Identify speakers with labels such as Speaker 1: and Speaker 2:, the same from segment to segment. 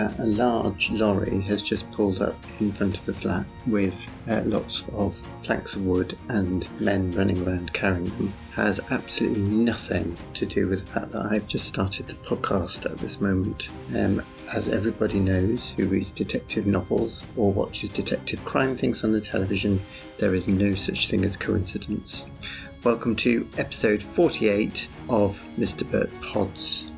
Speaker 1: That a large lorry has just pulled up in front of the flat with uh, lots of planks of wood and men running around carrying them has absolutely nothing to do with the fact that I've just started the podcast at this moment. Um, as everybody knows who reads detective novels or watches detective crime things on the television, there is no such thing as coincidence. Welcome to episode 48 of Mr. Burt Pods.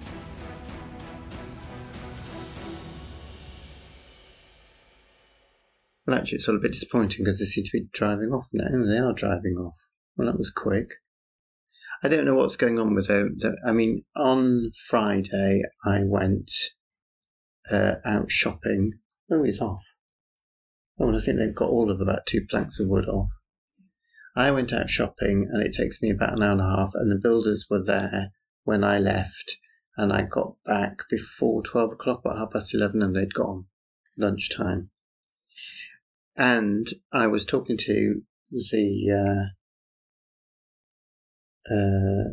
Speaker 1: Well, actually, it's all a bit disappointing because they seem to be driving off now. They are driving off. Well, that was quick. I don't know what's going on with them. I mean, on Friday, I went uh, out shopping. Oh, he's off. Oh, and I think they've got all of about two planks of wood off. I went out shopping, and it takes me about an hour and a half, and the builders were there when I left, and I got back before 12 o'clock, about half past 11, and they'd gone. Lunchtime. And I was talking to the uh, uh,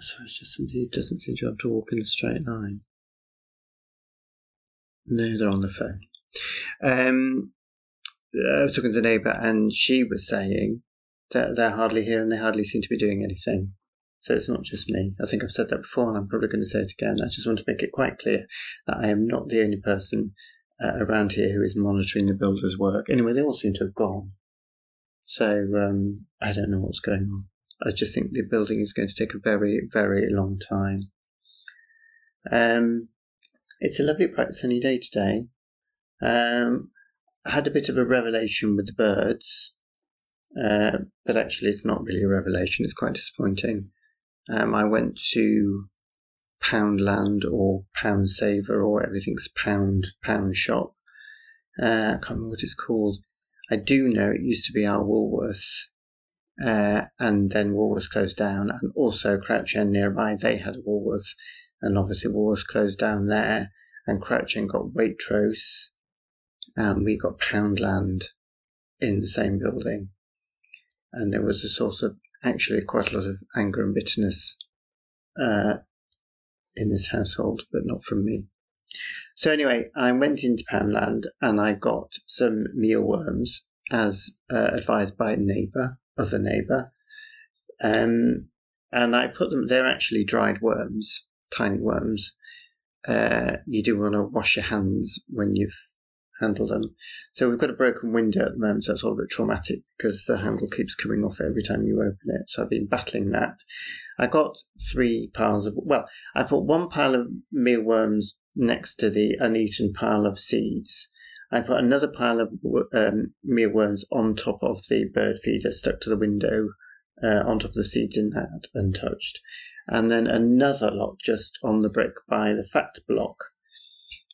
Speaker 1: sorry, it's just somebody who doesn't seem to have to walk in a straight line. No, they're on the phone. Um, I was talking to the neighbour, and she was saying that they're hardly here and they hardly seem to be doing anything. So it's not just me. I think I've said that before, and I'm probably going to say it again. I just want to make it quite clear that I am not the only person uh, around here who is monitoring the builder's work. Anyway, they all seem to have gone. So um, I don't know what's going on. I just think the building is going to take a very, very long time. Um, it's a lovely, bright, sunny day today. Um, I had a bit of a revelation with the birds, uh, but actually, it's not really a revelation. It's quite disappointing. Um, I went to Poundland or Pound Saver or everything's Pound Pound Shop. Uh, I can't remember what it's called. I do know it used to be our Woolworths, uh, and then Woolworths closed down, and also Crouch End nearby they had a Woolworths, and obviously Woolworths closed down there, and Crouch End got Waitrose, and we got Poundland in the same building, and there was a sort of actually quite a lot of anger and bitterness uh, in this household, but not from me. So anyway, I went into Poundland and I got some mealworms as uh, advised by a neighbour, other neighbour, um, and I put them. They're actually dried worms, tiny worms. Uh, you do want to wash your hands when you've handle them. So we've got a broken window at the moment, so that's all a bit traumatic because the handle keeps coming off every time you open it. So I've been battling that. I got three piles of, well, I put one pile of mealworms next to the uneaten pile of seeds. I put another pile of um, mealworms on top of the bird feeder stuck to the window, uh, on top of the seeds in that, untouched. And then another lot just on the brick by the fat block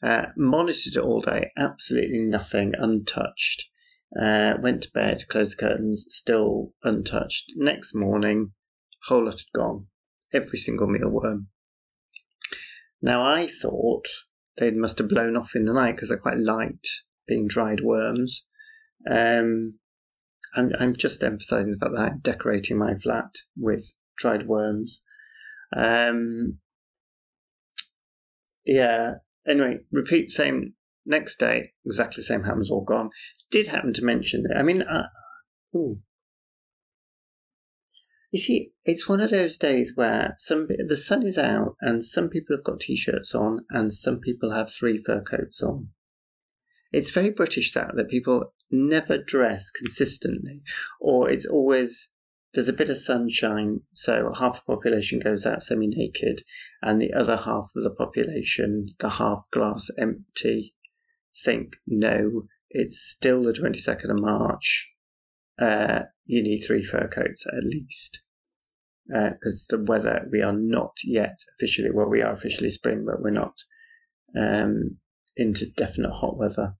Speaker 1: uh, monitored it all day, absolutely nothing, untouched. Uh, went to bed, closed the curtains, still untouched. Next morning, whole lot had gone. Every single mealworm. Now I thought they must have blown off in the night because they're quite light, being dried worms. Um, I'm, I'm just emphasising the fact that I'm decorating my flat with dried worms. Um, yeah, Anyway, repeat same next day, exactly the same happens, all gone. Did happen to mention that. I mean, uh, ooh. You see, it's one of those days where some the sun is out and some people have got t-shirts on and some people have three fur coats on. It's very British that that people never dress consistently, or it's always there's a bit of sunshine, so half the population goes out semi naked, and the other half of the population, the half glass empty, think, no, it's still the 22nd of March. Uh, you need three fur coats at least. Because uh, the weather, we are not yet officially, well, we are officially spring, but we're not um, into definite hot weather.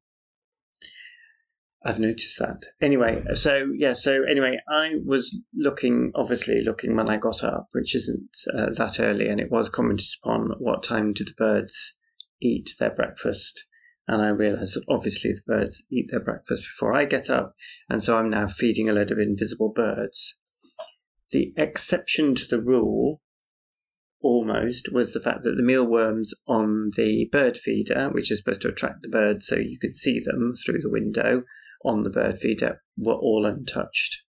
Speaker 1: I've noticed that. Anyway, so yeah, so anyway, I was looking, obviously looking when I got up, which isn't uh, that early, and it was commented upon what time do the birds eat their breakfast. And I realised that obviously the birds eat their breakfast before I get up, and so I'm now feeding a load of invisible birds. The exception to the rule, almost was the fact that the mealworms on the bird feeder, which is supposed to attract the birds so you could see them through the window on the bird feeder, were all untouched.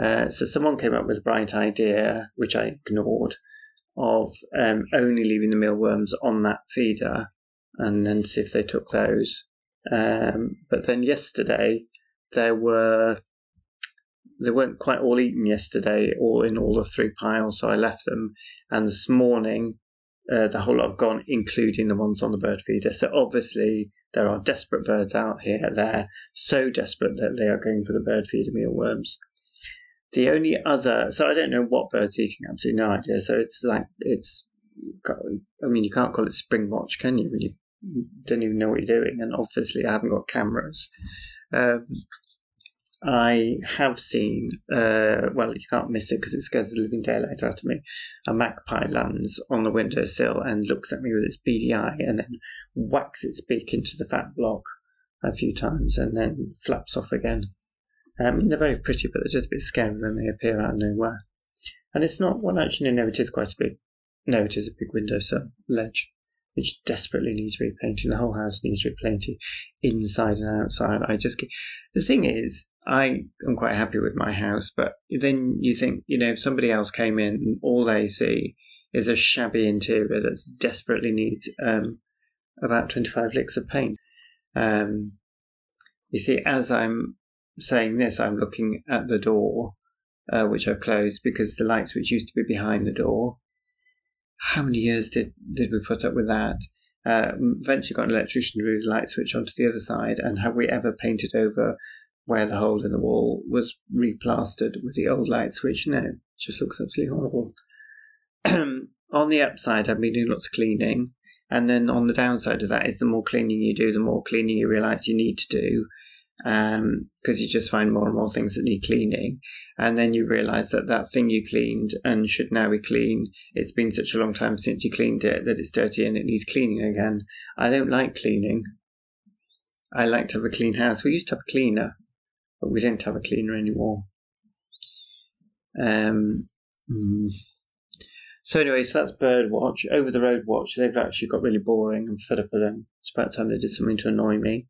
Speaker 1: Uh, so someone came up with a bright idea, which I ignored, of um, only leaving the mealworms on that feeder and then see if they took those. Um, but then yesterday there were they weren't quite all eaten yesterday, all in all the three piles, so I left them. And this morning, uh, the whole lot have gone, including the ones on the bird feeder. So obviously, there are desperate birds out here. They're so desperate that they are going for the bird feeder mealworms. The only other, so I don't know what bird's eating, absolutely no idea. So it's like, it's, I mean, you can't call it spring watch, can you? When you don't even know what you're doing. And obviously, I haven't got cameras. Um, I have seen, uh, well, you can't miss it because it scares the living daylight out of me. A magpie lands on the windowsill and looks at me with its beady eye and then whacks its beak into the fat block a few times and then flaps off again. Um, they're very pretty, but they're just a bit scary when they appear out of nowhere. And it's not, well, actually, no, it is quite a big, no, it is a big windowsill ledge which desperately needs repainting. The whole house needs repainting inside and outside. I just, the thing is, I am quite happy with my house, but then you think, you know, if somebody else came in, all they see is a shabby interior that desperately needs um, about 25 licks of paint. Um, you see, as I'm saying this, I'm looking at the door, uh, which I've closed because the lights which used to be behind the door. How many years did, did we put up with that? Uh, eventually got an electrician to move the light switch onto the other side, and have we ever painted over where the hole in the wall was replastered with the old light switch. No, it just looks absolutely horrible. on the upside, I've been doing lots of cleaning. And then on the downside of that is the more cleaning you do, the more cleaning you realize you need to do. Because um, you just find more and more things that need cleaning. And then you realize that that thing you cleaned and should now be clean, it's been such a long time since you cleaned it that it's dirty and it needs cleaning again. I don't like cleaning. I like to have a clean house. We used to have a cleaner, but we don't have a cleaner anymore. Um, mm. So anyway, so that's Birdwatch. Over the Road Watch, they've actually got really boring. I'm fed up of them. It's about time they did something to annoy me.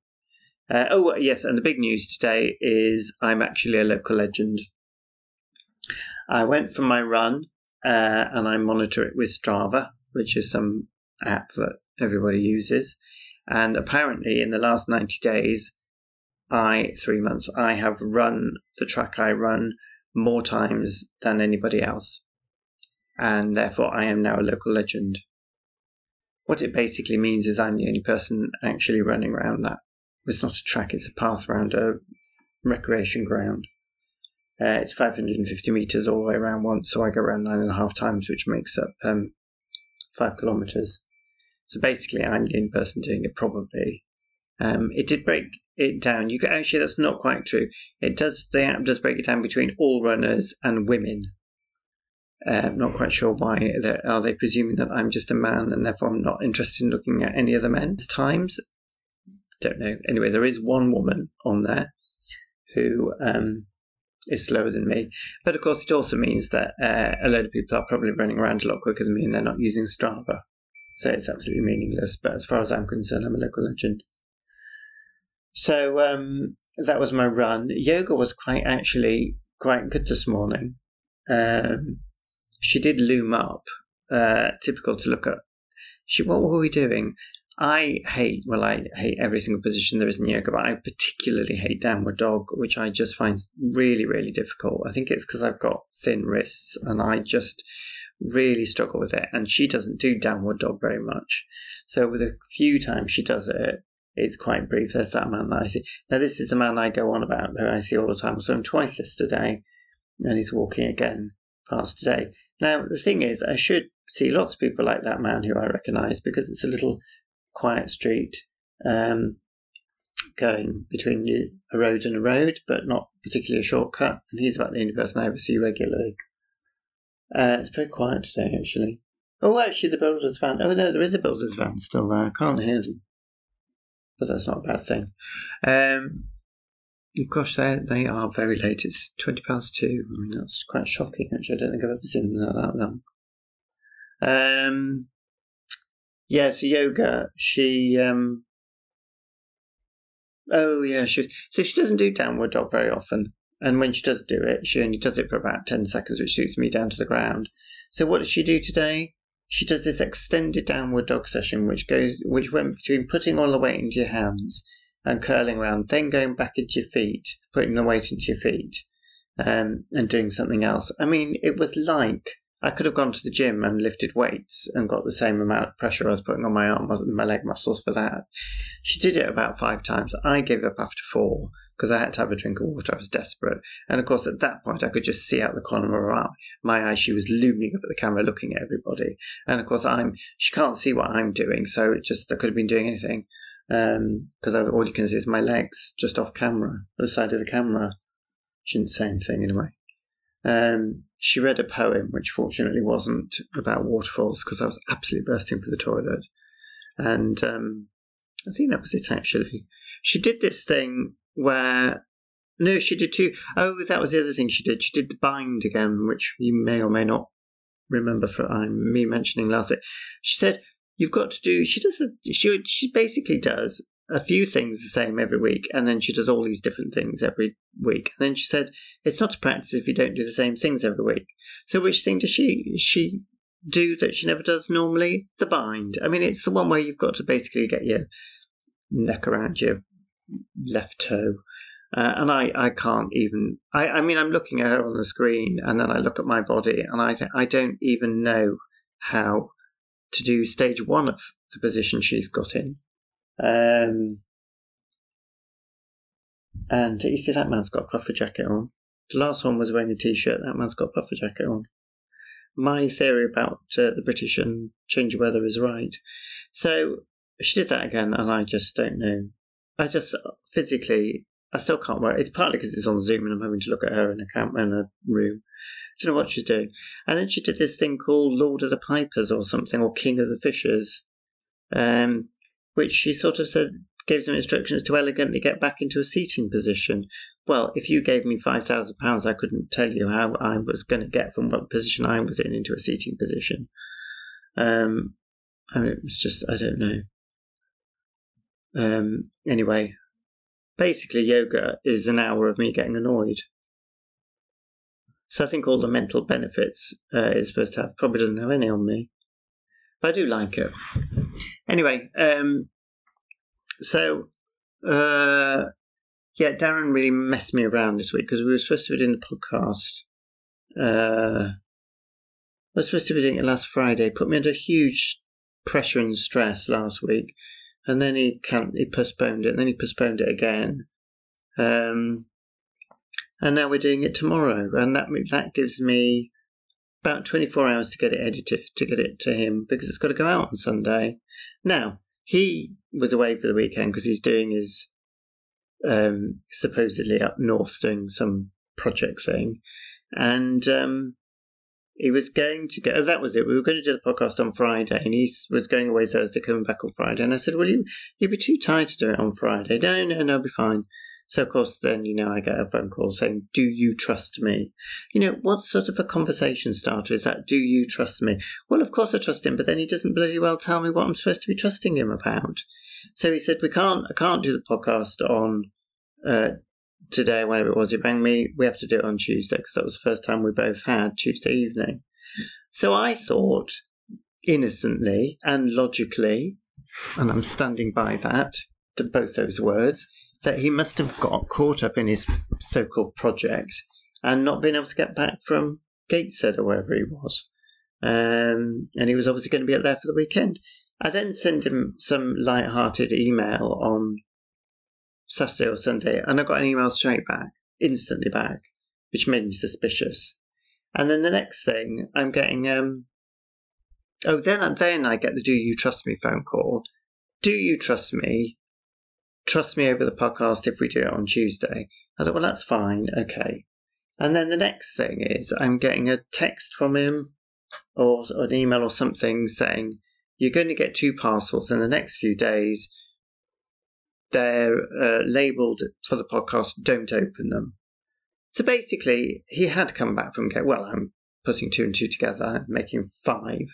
Speaker 1: Uh, oh yes, and the big news today is I'm actually a local legend. I went for my run uh, and I monitor it with Strava, which is some app that everybody uses. And apparently, in the last 90 days, I, three months, I have run the track I run more times than anybody else. And therefore, I am now a local legend. What it basically means is I'm the only person actually running around that. It's not a track, it's a path around a recreation ground. Uh, it's 550 meters all the way around once, so I go around nine and a half times, which makes up um, five kilometers. So basically, I'm the only person doing it, probably. Um, it did break it down. You can, actually, that's not quite true. It does. The app does break it down between all runners and women. Uh, not quite sure why. Are they presuming that I'm just a man and therefore I'm not interested in looking at any other men's times? Don't know. Anyway, there is one woman on there who um, is slower than me. But of course, it also means that uh, a load of people are probably running around a lot quicker than me and they're not using Strava. So it's absolutely meaningless. But as far as I'm concerned, I'm a local legend. So um, that was my run. Yoga was quite actually quite good this morning. Um, she did loom up, uh, typical to look at. She, what were we doing? I hate, well, I hate every single position there is in yoga, but I particularly hate downward dog, which I just find really, really difficult. I think it's because I've got thin wrists and I just really struggle with it. And she doesn't do downward dog very much. So with a few times she does it, it's quite brief. There's that man that I see. Now, this is the man I go on about who I see all the time. I saw him twice yesterday, and he's walking again past today. Now, the thing is, I should see lots of people like that man who I recognise because it's a little quiet street um, going between a road and a road, but not particularly a shortcut. And he's about the only person I ever see regularly. Uh, it's very quiet today, actually. Oh, actually, the builder's van. Oh, no, there is a builder's van still there. I can't hear them but that's not a bad thing. Um, gosh, they they are very late. It's twenty past two. I mean, that's quite shocking. Actually, I don't think I've ever seen them that long. Um, yeah, so yoga, she. Um, oh, yeah, she. So she doesn't do downward dog very often. And when she does do it, she only does it for about 10 seconds, which shoots me down to the ground. So what does she do today? She does this extended downward dog session, which goes, which went between putting all the weight into your hands and curling around, then going back into your feet, putting the weight into your feet, um, and doing something else. I mean, it was like I could have gone to the gym and lifted weights and got the same amount of pressure I was putting on my arm, my leg muscles for that. She did it about five times. I gave up after four because I had to have a drink of water. I was desperate. And of course, at that point, I could just see out the corner of my eye. My eye, she was looming up at the camera, looking at everybody. And of course, I'm she can't see what I'm doing, so it just I could have been doing anything because um, all you can see is my legs just off camera, the side of the camera. Shouldn't say anything anyway. Um, she read a poem, which fortunately wasn't about waterfalls because I was absolutely bursting for the toilet. And um, I think that was it actually. She did this thing where. No, she did too. Oh, that was the other thing she did. She did the bind again, which you may or may not remember from um, me mentioning last week. She said, You've got to do. She does. The, she she basically does a few things the same every week, and then she does all these different things every week. And then she said, "It's not a practice if you don't do the same things every week." So, which thing does she she do that she never does normally? The bind. I mean, it's the one where you've got to basically get your neck around your left toe. Uh, and I, I can't even. I, I mean, I'm looking at her on the screen, and then I look at my body, and I th- I don't even know how to do stage one of the position she's got in. Um, and you see that man's got a puffer jacket on. The last one was wearing a t-shirt. That man's got a puffer jacket on. My theory about uh, the British and change of weather is right. So she did that again, and I just don't know. I just physically, I still can't work. It's partly because it's on Zoom and I'm having to look at her in a camp in a room. Don't know what she's doing. And then she did this thing called Lord of the Pipers or something, or King of the Fishers. Um, which she sort of said gave some instructions to elegantly get back into a seating position. Well, if you gave me five thousand pounds, I couldn't tell you how I was going to get from what position I was in into a seating position. Um, I mean, it was just I don't know. Um, anyway, basically, yoga is an hour of me getting annoyed. So I think all the mental benefits uh, it's supposed to have probably doesn't have any on me. But I do like it. Anyway, um, so uh, yeah, Darren really messed me around this week because we were supposed to be doing the podcast. Uh, I was supposed to be doing it last Friday. Put me under huge pressure and stress last week, and then he can he postponed it, and then he postponed it again. Um, and now we're doing it tomorrow, and that that gives me about 24 hours to get it edited, to get it to him, because it's got to go out on Sunday. Now, he was away for the weekend because he's doing his um, supposedly up north doing some project thing. And um, he was going to go. Oh, that was it. We were going to do the podcast on Friday, and he was going away Thursday, coming back on Friday. And I said, "Well, you you'd be too tired to do it on Friday." No, no, no, I'll be fine. So, of course, then, you know, I get a phone call saying, Do you trust me? You know, what sort of a conversation starter is that? Do you trust me? Well, of course I trust him, but then he doesn't bloody well tell me what I'm supposed to be trusting him about. So he said, We can't, I can't do the podcast on uh, today, whenever it was. He rang me, we have to do it on Tuesday because that was the first time we both had Tuesday evening. So I thought, innocently and logically, and I'm standing by that, to both those words, that he must have got caught up in his so called project and not been able to get back from Gateshead or wherever he was. Um, and he was obviously going to be up there for the weekend. I then sent him some light-hearted email on Saturday or Sunday, and I got an email straight back, instantly back, which made me suspicious. And then the next thing, I'm getting um, oh, then then I get the "Do you trust me?" phone call. Do you trust me? trust me over the podcast if we do it on Tuesday. I thought, well, that's fine. Okay. And then the next thing is I'm getting a text from him or, or an email or something saying, you're going to get two parcels in the next few days. They're uh, labeled for the podcast, don't open them. So basically, he had come back from, well, I'm putting two and two together, making five.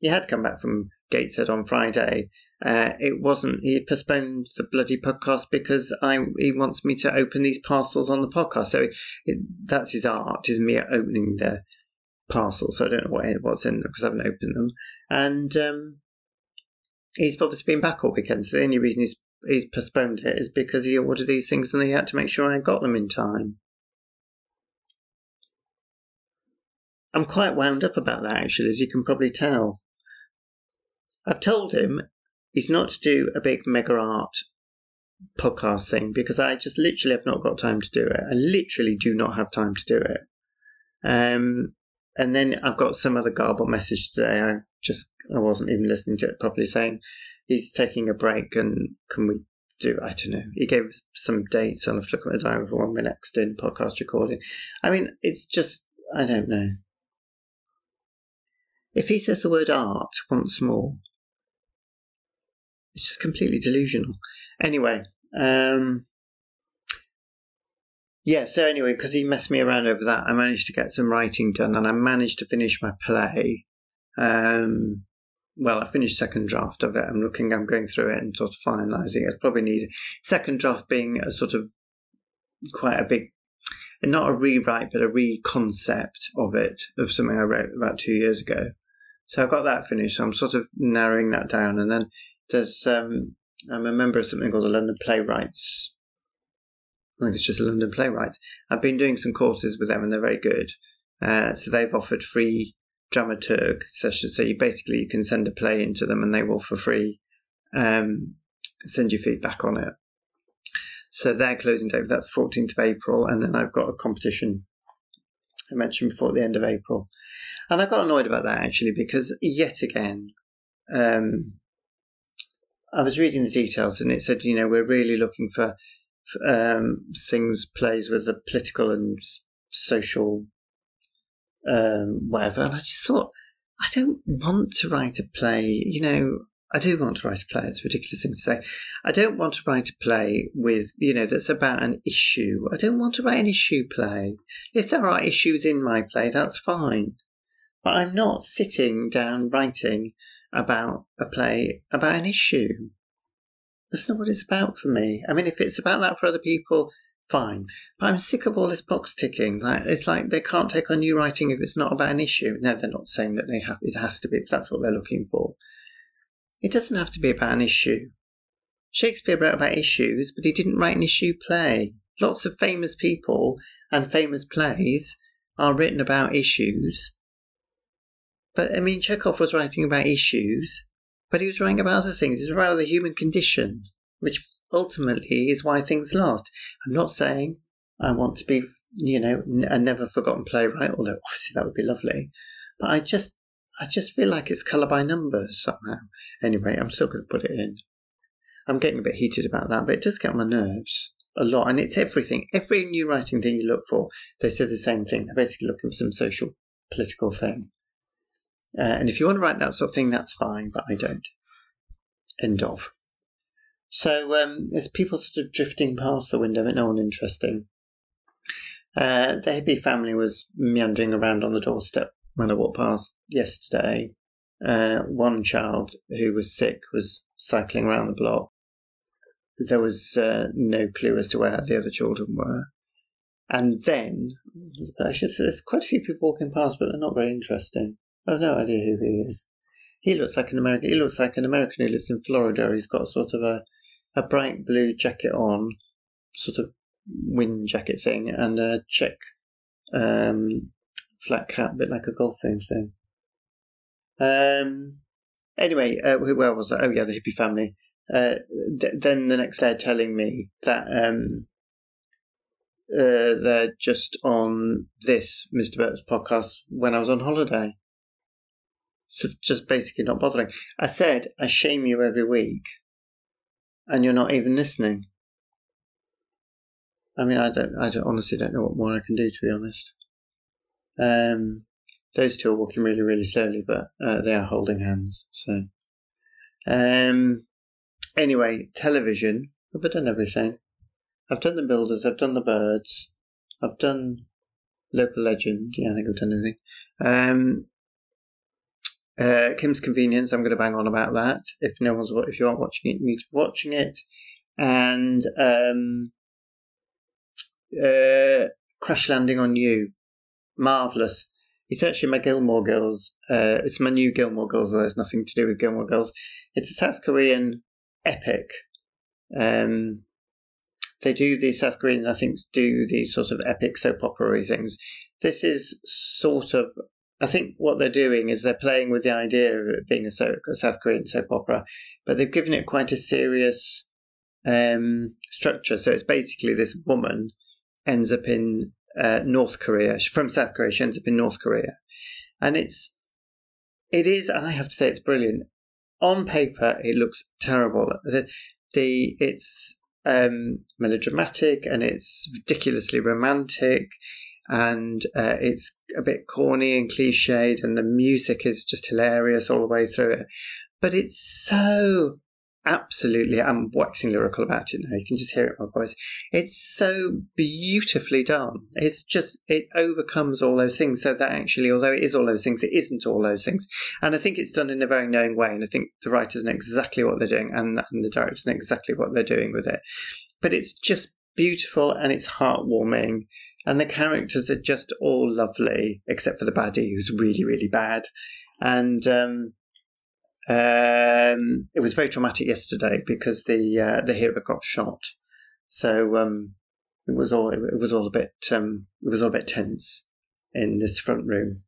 Speaker 1: he had come back from Gateshead on Friday. Uh, it wasn't. He postponed the bloody podcast because I he wants me to open these parcels on the podcast. So it, that's his art, is me opening the parcels. So I don't know what what's in them because I haven't opened them. And um, he's obviously been back all weekend. So the only reason he's he's postponed it is because he ordered these things and he had to make sure I got them in time. I'm quite wound up about that actually, as you can probably tell. I've told him he's not to do a big mega art podcast thing because I just literally have not got time to do it. I literally do not have time to do it. Um, and then I've got some other garbled message today. I just I wasn't even listening to it properly, saying he's taking a break and can we do I don't know. He gave some dates. I'll have to look at my diary for when we're next in podcast recording. I mean, it's just I don't know. If he says the word art once more, it's just completely delusional. Anyway, um, yeah, so anyway, because he messed me around over that, I managed to get some writing done and I managed to finish my play. Um, well, I finished second draft of it. I'm looking, I'm going through it and sort of finalising it. I probably need second draft being a sort of quite a big, not a rewrite, but a re-concept of it, of something I wrote about two years ago. So I've got that finished. So I'm sort of narrowing that down. And then there's um, I'm a member of something called the London Playwrights. I think it's just the London Playwrights. I've been doing some courses with them, and they're very good. Uh, so they've offered free dramaturg sessions. So you basically you can send a play into them, and they will for free um, send you feedback on it. So their closing date that's 14th of April, and then I've got a competition I mentioned before at the end of April. And I got annoyed about that actually because yet again, um, I was reading the details and it said, you know, we're really looking for um, things, plays with a political and social um, whatever. And I just thought, I don't want to write a play. You know, I do want to write a play. It's a ridiculous thing to say. I don't want to write a play with, you know, that's about an issue. I don't want to write an issue play. If there are issues in my play, that's fine. But I'm not sitting down writing about a play about an issue. That's not what it's about for me. I mean, if it's about that for other people, fine. But I'm sick of all this box ticking. Like it's like they can't take on new writing if it's not about an issue. No, they're not saying that they have. It has to be. That's what they're looking for. It doesn't have to be about an issue. Shakespeare wrote about issues, but he didn't write an issue play. Lots of famous people and famous plays are written about issues, but I mean, Chekhov was writing about issues, but he was writing about other things. He was about the human condition, which ultimately is why things last. I'm not saying I want to be, you know, a never forgotten playwright, although obviously that would be lovely. But I just, I just feel like it's colour by numbers somehow. Anyway, I'm still going to put it in. I'm getting a bit heated about that, but it does get on my nerves a lot. And it's everything. Every new writing thing you look for, they say the same thing. They're basically looking for some social, political thing. Uh, and if you want to write that sort of thing, that's fine, but I don't. End of. So um, there's people sort of drifting past the window, but no one interesting. Uh, the hippie family was meandering around on the doorstep when I walked past yesterday. Uh, one child who was sick was cycling around the block. There was uh, no clue as to where the other children were. And then, actually, there's quite a few people walking past, but they're not very interesting. I've no idea who he is. He looks like an American. He looks like an American who lives in Florida. He's got sort of a, a bright blue jacket on, sort of wind jacket thing, and a check um, flat cap, bit like a golfing thing. Um. Anyway, uh, where was that? Oh yeah, the hippie family. Uh, d- then the next day, telling me that um, uh, they're just on this Mr. Burt's podcast when I was on holiday. So just basically not bothering. I said I shame you every week, and you're not even listening. I mean, I don't, I don't, honestly don't know what more I can do to be honest. Um, those two are walking really, really slowly, but uh, they are holding hands. So, um, anyway, television. I've done everything? I've done the builders. I've done the birds. I've done local legend. Yeah, I think I've done everything. Um, uh, Kim's Convenience. I'm going to bang on about that. If no one's if you aren't watching it, you need to be watching it. And um, uh, Crash Landing on You, marvelous. It's actually my Gilmore Girls. Uh, it's my new Gilmore Girls. There's nothing to do with Gilmore Girls. It's a South Korean epic. Um, they do these South Koreans, I think, do these sort of epic soap opera things. This is sort of, I think what they're doing is they're playing with the idea of it being a, a South Korean soap opera, but they've given it quite a serious um, structure. So it's basically this woman ends up in uh, North Korea from South Korea. She ends up in North Korea, and it's it is. I have to say, it's brilliant. On paper, it looks terrible. The, the it's um, melodramatic and it's ridiculously romantic and uh, it's a bit corny and cliched and the music is just hilarious all the way through it. But it's so absolutely i'm waxing lyrical about it now. You can just hear it in my voice. It's so beautifully done. It's just it overcomes all those things. So that actually although it is all those things it isn't all those things. And i think it's done in a very knowing way and i think the writers know exactly what they're doing and, and the directors know exactly what they're doing with it. But it's just beautiful and it's heartwarming and the characters are just all lovely except for the baddie who's really really bad and um, um, it was very traumatic yesterday because the uh, the hero got shot. So um, it was all it was all a bit um, it was all a bit tense in this front room.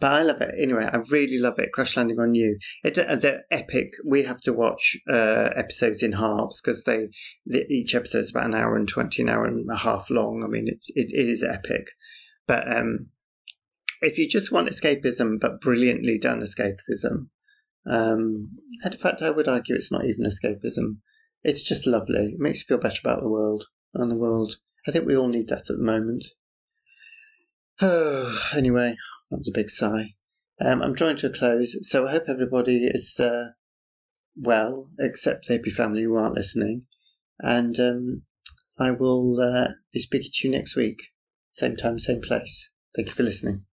Speaker 1: But I love it anyway. I really love it. Crash Landing on You. It, uh, they're epic. We have to watch uh, episodes in halves because they, each episode is about an hour and twenty, an hour and a half long. I mean, it's it, it is epic. But um, if you just want escapism, but brilliantly done escapism, um, in fact, I would argue it's not even escapism. It's just lovely. It makes you feel better about the world and the world. I think we all need that at the moment. Oh, anyway, that was a big sigh. Um, I'm drawing to a close, so I hope everybody is uh, well, except happy family who aren't listening. And um, I will uh, be speaking to you next week, same time, same place. Thank you for listening.